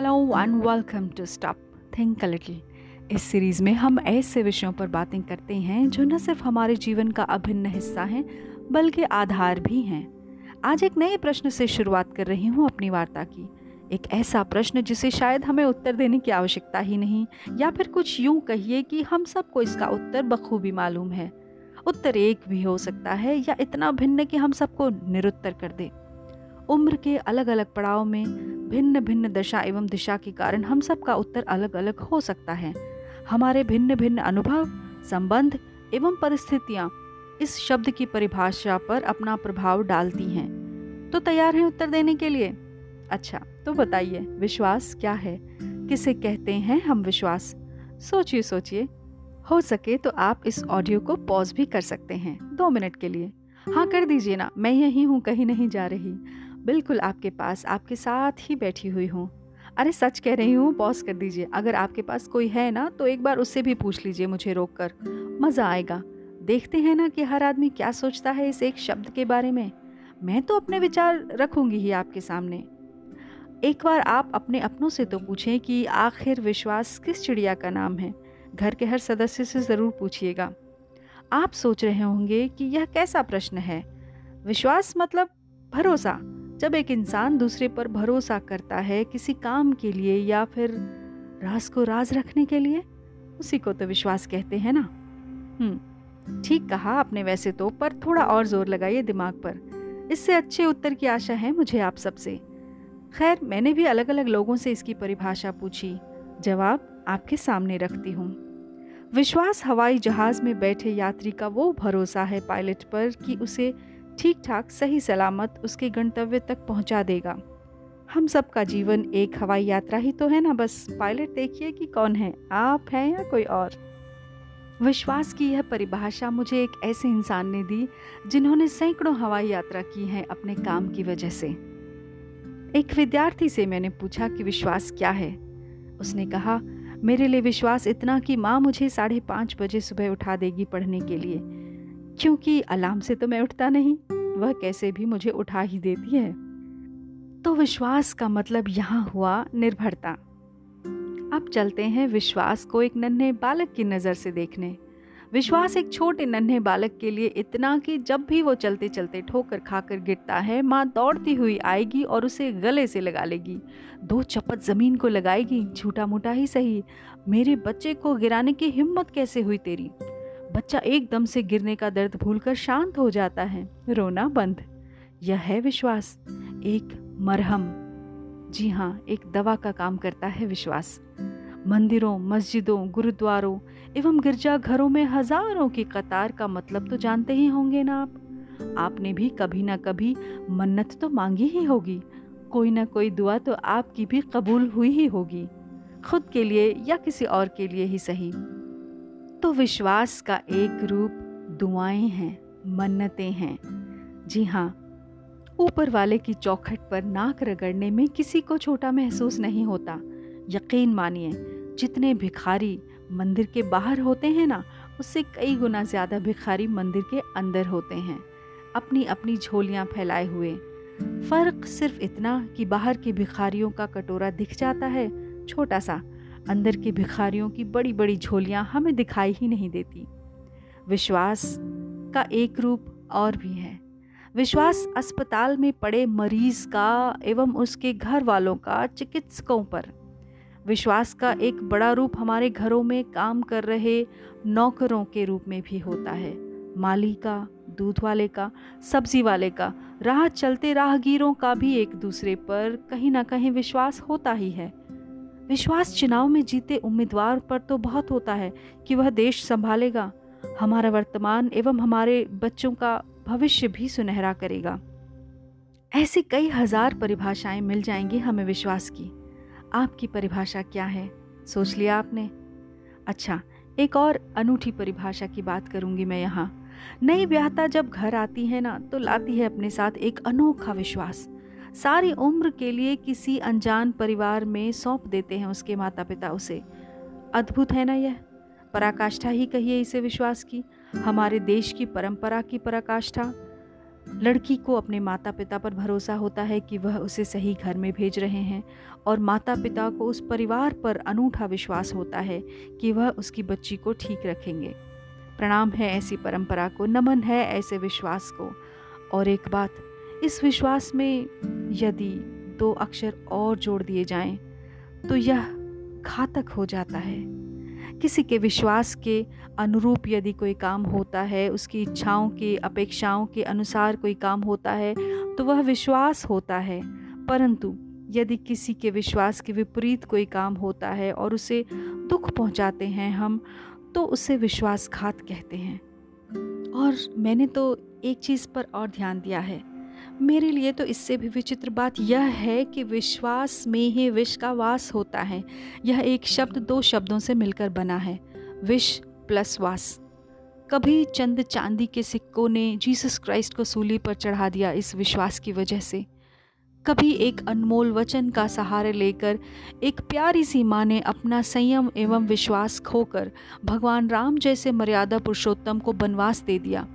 Hello and welcome to stop think little इस series में हम ऐसे विषयों पर बातें करते हैं जो न सिर्फ़ हमारे जीवन का अभिन्न हिस्सा हैं, बल्कि आधार भी हैं। आज एक नए प्रश्न से शुरुआत कर रही हूँ अपनी वार्ता की। एक ऐसा प्रश्न जिसे शायद हमें उत्तर देने की आवश्यकता ही नहीं, या फिर कुछ यूँ कहिए कि हम सबको इसका उत्तर बखूबी मालूम है। उत्तर एक भी हो सकता है या इतना भिन्न कि हम सबको निरुत्तर कर दे। उम्र के अलग अलग पड़ाव में भिन्न भिन्न दशा एवं दिशा के कारण हम सबका उत्तर अलग अलग हो सकता है। हमारे भिन्न भिन्न अनुभव, संबंध एवं परिस्थितियाँ इस शब्द की परिभाषा पर अपना प्रभाव डालती हैं। तो तैयार हैं उत्तर देने के लिए? अच्छा तो बताइए, विश्वास क्या है? किसे कहते हैं हम विश्वास? सोचिए सोचिए। हो सके तो आप इस ऑडियो को पॉज भी कर सकते हैं, दो मिनट के लिए। हाँ कर दीजिए ना, मैं यही हूँ, कहीं नहीं जा रही। बिल्कुल आपके पास, आपके साथ ही बैठी हुई हूँ। अरे, सच कह रही हूँ पॉज कर दीजिए। अगर आपके पास कोई है ना तो एक बार उससे भी पूछ लीजिए मुझे रोक कर मज़ा आएगा। देखते हैं ना कि हर आदमी क्या सोचता है इस एक शब्द के बारे में। मैं तो अपने विचार रखूँगी ही आपके सामने। एक बार आप अपने अपनों से तो पूछें कि आखिर विश्वास किस चिड़िया का नाम है? घर के हर सदस्य से ज़रूर पूछिएगा। आप सोच रहे होंगे कि यह कैसा प्रश्न है? विश्वास मतलब भरोसा। जब एक इंसान दूसरे पर भरोसा करता है किसी काम के लिए या फिर राज को राज रखने के लिए, उसी को तो विश्वास कहते हैं ना। हम्म ठीक कहा आपने वैसे तो पर थोड़ा और ज़ोर लगाइए दिमाग पर। इससे अच्छे उत्तर की आशा है मुझे आप सबसे। खैर, मैंने भी अलग अलग लोगों से इसकी परिभाषा पूछी। जवाब, आपके सामने रखती हूँ। विश्वास हवाई जहाज़ में बैठे यात्री का वो भरोसा है पायलट पर कि उसे ठीक ठाक सही सलामत उसके गंतव्य तक पहुँचा देगा। हम सबका जीवन एक हवाई यात्रा ही तो है ना, बस पायलट देखिए कि कौन है, आप हैं या कोई और? विश्वास की यह परिभाषा मुझे एक ऐसे इंसान ने दी, जिन्होंने सैकड़ों हवाई यात्रा की है अपने काम की वजह से। एक विद्यार्थी से मैंने पूछा कि विश्वास क्या है? उसने कहा, मेरे लिए विश्वास इतना कि माँ मुझे साढ़े पाँच बजे सुबह उठा देगी पढ़ने के लिए। क्योंकि अलार्म से तो मैं उठता नहीं, वह कैसे भी मुझे उठा ही देती है। तो विश्वास का मतलब यहाँ हुआ निर्भरता। अब चलते हैं विश्वास को एक नन्हे बालक की नज़र से देखने। विश्वास एक छोटे नन्हे बालक के लिए इतना कि जब भी वो चलते चलते ठोकर खाकर गिरता है, माँ दौड़ती हुई आएगी और उसे गले से लगा लेगी। दो चपत ज़मीन को लगाएगी झूठा मूठा ही सही। मेरे बच्चे को गिराने की हिम्मत कैसे हुई तेरी? बच्चा एकदम से गिरने का दर्द भूलकर शांत हो जाता है। रोना बंद। यह है विश्वास। एक मरहम। जी हाँ एक दवा का काम करता है विश्वास। मंदिरों, मस्जिदों, गुरुद्वारों एवं गिरजाघरों में हज़ारों की कतार का मतलब तो जानते ही होंगे ना आप। आपने भी कभी ना कभी मन्नत तो मांगी ही होगी। कोई ना कोई दुआ तो आपकी भी कबूल हुई ही होगी। खुद के लिए या किसी और के लिए ही सही। तो विश्वास का एक रूप दुआएँ हैं, मन्नतें हैं। जी हाँ ऊपर वाले की चौखट पर नाक रगड़ने में किसी को छोटा महसूस नहीं होता। यकीन मानिए, जितने भिखारी मंदिर के बाहर होते हैं ना, उससे कई गुना ज़्यादा भिखारी मंदिर के अंदर होते हैं। अपनी अपनी झोलियाँ फैलाए हुए। फ़र्क सिर्फ़ इतना कि बाहर के भिखारियों का कटोरा दिख जाता है, छोटा सा। अंदर के भिखारियों की बड़ी बड़ी झोलियाँ हमें दिखाई ही नहीं देती। विश्वास का एक रूप और भी है। विश्वास अस्पताल में पड़े मरीज़ का एवं उसके घर वालों का चिकित्सकों पर। विश्वास का एक बड़ा रूप हमारे घरों में काम कर रहे नौकरों के रूप में भी होता है। माली का, दूध वाले का, सब्ज़ी वाले का, राह चलते राहगीरों का भी एक दूसरे पर कहीं ना कहीं विश्वास होता ही है। विश्वास चुनाव में जीते उम्मीदवार पर तो बहुत होता है कि वह देश संभालेगा। हमारा वर्तमान एवं हमारे बच्चों का भविष्य भी सुनहरा करेगा। ऐसी कई हज़ार परिभाषाएँ मिल जाएँगी हमें विश्वास की। आपकी परिभाषा क्या है? सोच लिया आपने? अच्छा एक और अनूठी परिभाषा की बात करूँगी मैं यहाँ। नई ब्याहता जब घर आती है ना तो लाती है अपने साथ एक अनोखा विश्वास। सारी उम्र के लिए किसी अनजान परिवार में सौंप देते हैं उसके माता पिता उसे। अद्भुत है ना यह? पराकाष्ठा ही कहिए इसे विश्वास की। हमारे देश की परंपरा की पराकाष्ठा। लड़की को अपने माता पिता पर भरोसा होता है कि वह उसे सही घर में भेज रहे हैं और माता पिता को उस परिवार पर अनूठा विश्वास होता है कि वह उसकी बच्ची को ठीक रखेंगे। प्रणाम है ऐसी परंपरा को, नमन है ऐसे विश्वास को। और एक बात, इस विश्वास में यदि दो अक्षर और जोड़ दिए जाएँ तो यह घातक हो जाता है। किसी के विश्वास के अनुरूप यदि कोई काम होता है, उसकी इच्छाओं की, अपेक्षाओं के अनुसार कोई काम होता है तो वह विश्वास होता है। परंतु यदि किसी के विश्वास के विपरीत कोई काम होता है और उसे दुख पहुंचाते हैं हम तो उसे विश्वासघात कहते हैं। और मैंने तो एक चीज़ पर और ध्यान दिया है। मेरे लिए तो इससे भी विचित्र बात यह है कि विश्वास में ही विष का वास होता है। यह एक शब्द दो शब्दों से मिलकर बना है। विष प्लस वास। कभी चंद चांदी के सिक्कों ने जीसस क्राइस्ट को सूली पर चढ़ा दिया इस विश्वास की वजह से। कभी एक अनमोल वचन का सहारे लेकर एक प्यारी सी माँ ने अपना संयम एवं विश्वास खोकर भगवान राम जैसे मर्यादा पुरुषोत्तम को बनवास दे दिया।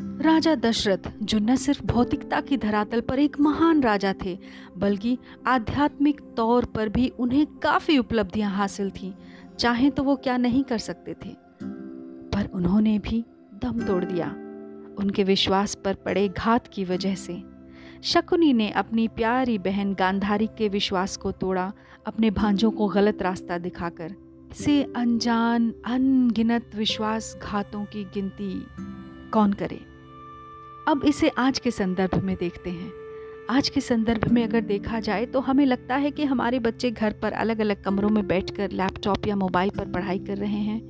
राजा दशरथ, जो न सिर्फ़ भौतिकता की धरातल पर एक महान राजा थे, बल्कि आध्यात्मिक तौर पर भी उन्हें काफ़ी उपलब्धियाँ हासिल थीं। चाहे तो वो क्या नहीं कर सकते थे। पर उन्होंने भी दम तोड़ दिया। उनके विश्वास पर पड़े घात की वजह से शकुनी ने अपनी प्यारी बहन गांधारी के विश्वास को तोड़ा, अपने भांजों को गलत रास्ता दिखाकर। से अनजान, अनगिनत विश्वासघातों की गिनती कौन करे? अब इसे आज के संदर्भ में देखते हैं। आज के संदर्भ में अगर देखा जाए तो हमें लगता है कि हमारे बच्चे घर पर अलग अलग कमरों में बैठकर लैपटॉप या मोबाइल पर पढ़ाई कर रहे हैं।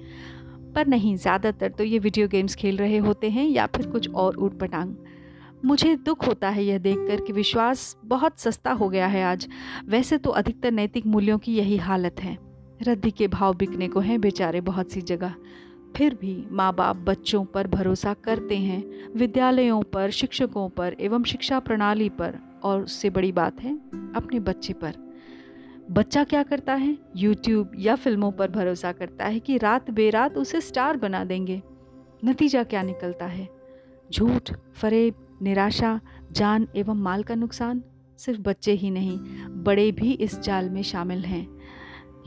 पर नहीं, ज़्यादातर तो ये वीडियो गेम्स खेल रहे होते हैं या फिर कुछ और ऊट पटांग मुझे दुख होता है यह देखकर कि विश्वास बहुत सस्ता हो गया है आज। वैसे तो अधिकतर नैतिक मूल्यों की यही हालत है। रद्दी के भाव बिकने को हैं बेचारे बहुत सी जगह। फिर भी माँ बाप बच्चों पर भरोसा करते हैं, विद्यालयों पर, शिक्षकों पर एवं शिक्षा प्रणाली पर। और उससे बड़ी बात है, अपने बच्चे पर। बच्चा क्या करता है? यूट्यूब या फ़िल्मों पर भरोसा करता है कि रात बेरात उसे स्टार बना देंगे। नतीजा क्या निकलता है? झूठ, फरेब, निराशा, जान एवं माल का नुकसान? सिर्फ़ बच्चे ही नहीं, बड़े भी इस जाल में शामिल हैं।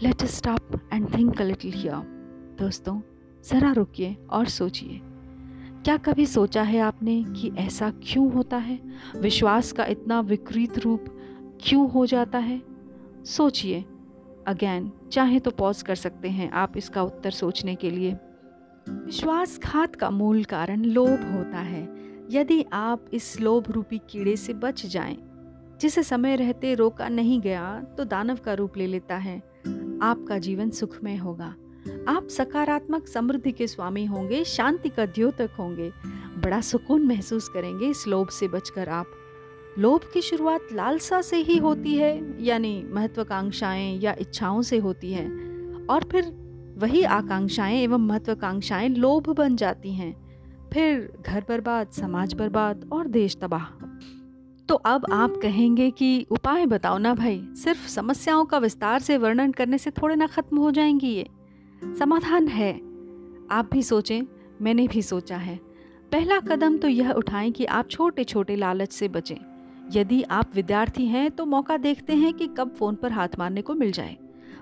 Let stop and think little here दोस्तों ज़रा रुकिए और सोचिए। क्या कभी सोचा है आपने कि ऐसा क्यों होता है? विश्वास का इतना विकृत रूप क्यों हो जाता है? सोचिए। अगेन चाहे तो पॉज कर सकते हैं आप इसका उत्तर सोचने के लिए। विश्वासघात का मूल कारण लोभ होता है। यदि आप इस लोभ रूपी कीड़े से बच जाएँ, जिसे समय रहते रोका नहीं गया तो दानव का रूप ले लेता है। आपका जीवन सुखमय होगा। आप सकारात्मक समृद्धि के स्वामी होंगे, शांति का द्योतक होंगे। बड़ा सुकून महसूस करेंगे इस लोभ से बचकर आप। लोभ की शुरुआत लालसा से ही होती है, यानी महत्वाकांक्षाएँ या इच्छाओं से होती है। और फिर वही आकांक्षाएँ एवं महत्वाकांक्षाएँ लोभ बन जाती हैं। फिर घर बर्बाद, समाज बर्बाद और देश तबाह। तो अब आप कहेंगे कि उपाय बताओ ना भाई, सिर्फ़ समस्याओं का विस्तार से वर्णन करने से थोड़े ना खत्म हो जाएँगी ये। समाधान है। आप भी सोचें, मैंने भी सोचा है। पहला कदम तो यह उठाएँ कि आप छोटे छोटे लालच से बचें। यदि आप विद्यार्थी हैं तो मौका देखते हैं कि कब फ़ोन पर हाथ मारने को मिल जाए।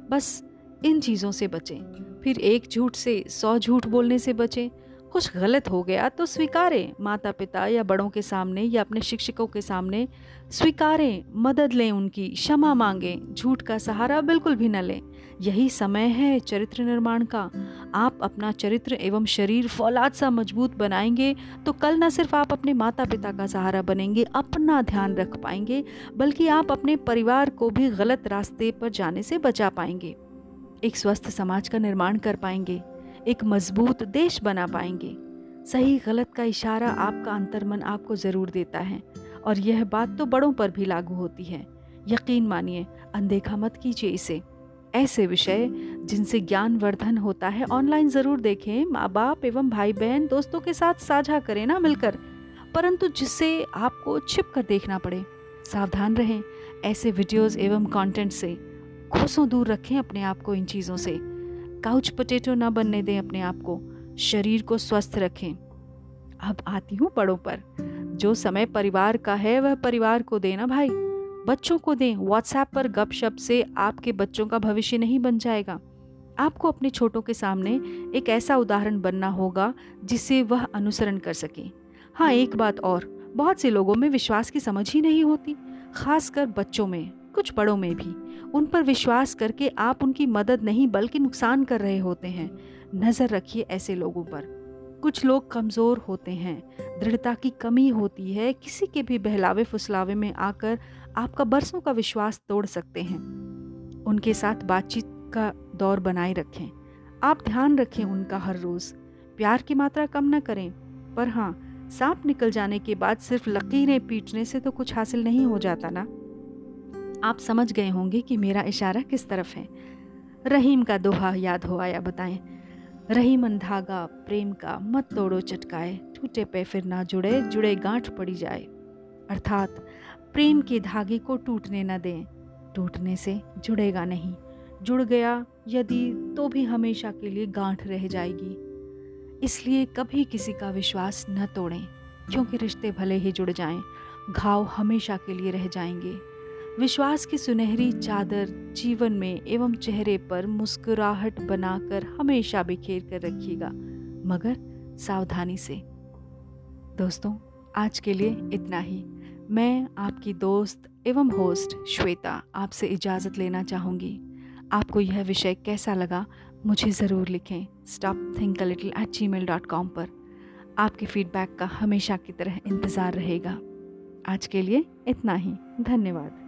बस इन चीज़ों से बचें। फिर एक झूठ से सौ झूठ बोलने से बचें। कुछ गलत हो गया तो स्वीकारें। माता पिता या बड़ों के सामने या अपने शिक्षकों के सामने स्वीकारें, मदद लें उनकी, क्षमा मांगें, झूठ का सहारा बिल्कुल भी न लें। यही समय है चरित्र निर्माण का। आप अपना चरित्र एवं शरीर फौलाद सा मज़बूत बनाएँगे तो कल न सिर्फ़ आप अपने माता पिता का सहारा बनेंगे, अपना ध्यान रख पाएँगे, बल्कि आप अपने परिवार को भी गलत रास्ते पर जाने से बचा पाएँगे। एक स्वस्थ समाज का निर्माण कर पाएँगे। एक मज़बूत देश बना पाएँगे। सही गलत का इशारा आपका अंतर्मन आपको ज़रूर देता है, और यह बात तो बड़ों पर भी लागू होती है। यकीन मानिए, अनदेखा मत कीजिए इसे। ऐसे विषय, जिनसे ज्ञान वर्धन होता है, ऑनलाइन ज़रूर देखें। माँ बाप एवं भाई बहन दोस्तों के साथ साझा करें ना मिलकर, परंतु जिससे आपको छिप कर देखना पड़े। सावधान रहें, ऐसे वीडियोस एवं कंटेंट से कोसों दूर रखें अपने आप को इन चीज़ों से। काउच पोटेटो ना बनने दें अपने आप को। शरीर को स्वस्थ रखें। अब आती हूँ बड़ों पर। जो समय परिवार का है, वह परिवार को देना भाई। बच्चों को दें। व्हाट्सएप पर गपशप से आपके बच्चों का भविष्य नहीं बन जाएगा। आपको अपने छोटों के सामने एक ऐसा उदाहरण बनना होगा जिसे वह अनुसरण कर सके। हाँ एक बात और। बहुत से लोगों में विश्वास की समझ ही नहीं होती, खासकर बच्चों में। कुछ बड़ों में भी। उन पर विश्वास करके आप उनकी मदद नहीं बल्कि नुकसान कर रहे होते हैं। नज़र रखिए ऐसे लोगों पर। कुछ लोग कमज़ोर होते हैं। दृढ़ता की कमी होती है। किसी के भी बहलावे फुसलावे में आकर आपका बरसों का विश्वास तोड़ सकते हैं। उनके साथ बातचीत का दौर बनाए रखें। आप ध्यान रखें उनका हर रोज़। प्यार की मात्रा कम ना करें। पर हाँ सांप निकल जाने के बाद सिर्फ़ लकीरें पीटने से तो कुछ हासिल नहीं हो जाता ना? आप समझ गए होंगे कि मेरा इशारा किस तरफ़ है। रहीम का दोहा याद हो आया बताएँ। रहीमन धागा प्रेम का, मत तोड़ो चटकाए। टूटे पे फिर ना जुड़े जुड़े गांठ पड़ी जाए। अर्थात, प्रेम के धागे को टूटने न दें। टूटने से जुड़ेगा नहीं। जुड़ गया यदि तो भी हमेशा के लिए गांठ रह जाएगी। इसलिए कभी किसी का विश्वास न तोड़ें, क्योंकि रिश्ते भले ही जुड़ जाएँ, घाव हमेशा के लिए रह जाएँगे। विश्वास की सुनहरी चादर जीवन में एवं चेहरे पर मुस्कुराहट बनाकर हमेशा बिखेर कर रखिएगा, मगर सावधानी से। दोस्तों, आज के लिए इतना ही। मैं आपकी दोस्त एवं होस्ट श्वेता आपसे इजाज़त लेना चाहूँगी। आपको यह विषय कैसा लगा, मुझे ज़रूर लिखें stop think little at Gmail dot com पर। आपके फीडबैक का हमेशा की तरह इंतज़ार रहेगा। आज के लिए इतना ही। धन्यवाद।